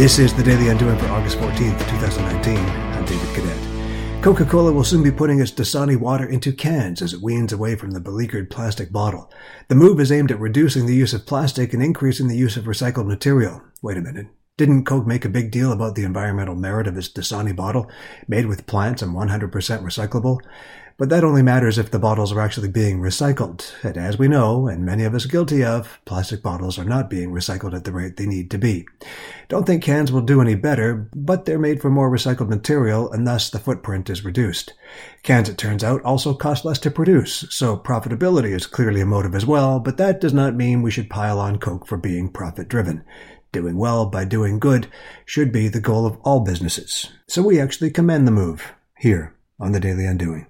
This is the Daily Undoing for August 14th, 2019. I'm David Cadet. Coca Cola will soon be putting its Dasani water into cans as it weans away from the beleaguered plastic bottle. The move is aimed at reducing the use of plastic and increasing the use of recycled material. Wait a minute. Didn't Coke make a big deal about the environmental merit of its Dasani bottle, made with plants and 100% recyclable? But that only matters if the bottles are actually being recycled. And as we know, and many of us guilty of, plastic bottles are not being recycled at the rate they need to be. Don't think cans will do any better, but they're made from more recycled material and thus the footprint is reduced. Cans, it turns out, also cost less to produce, so profitability is clearly a motive as well, but that does not mean we should pile on Coke for being profit driven. Doing well by doing good should be the goal of all businesses. So we actually commend the move here on the Daily Undoing.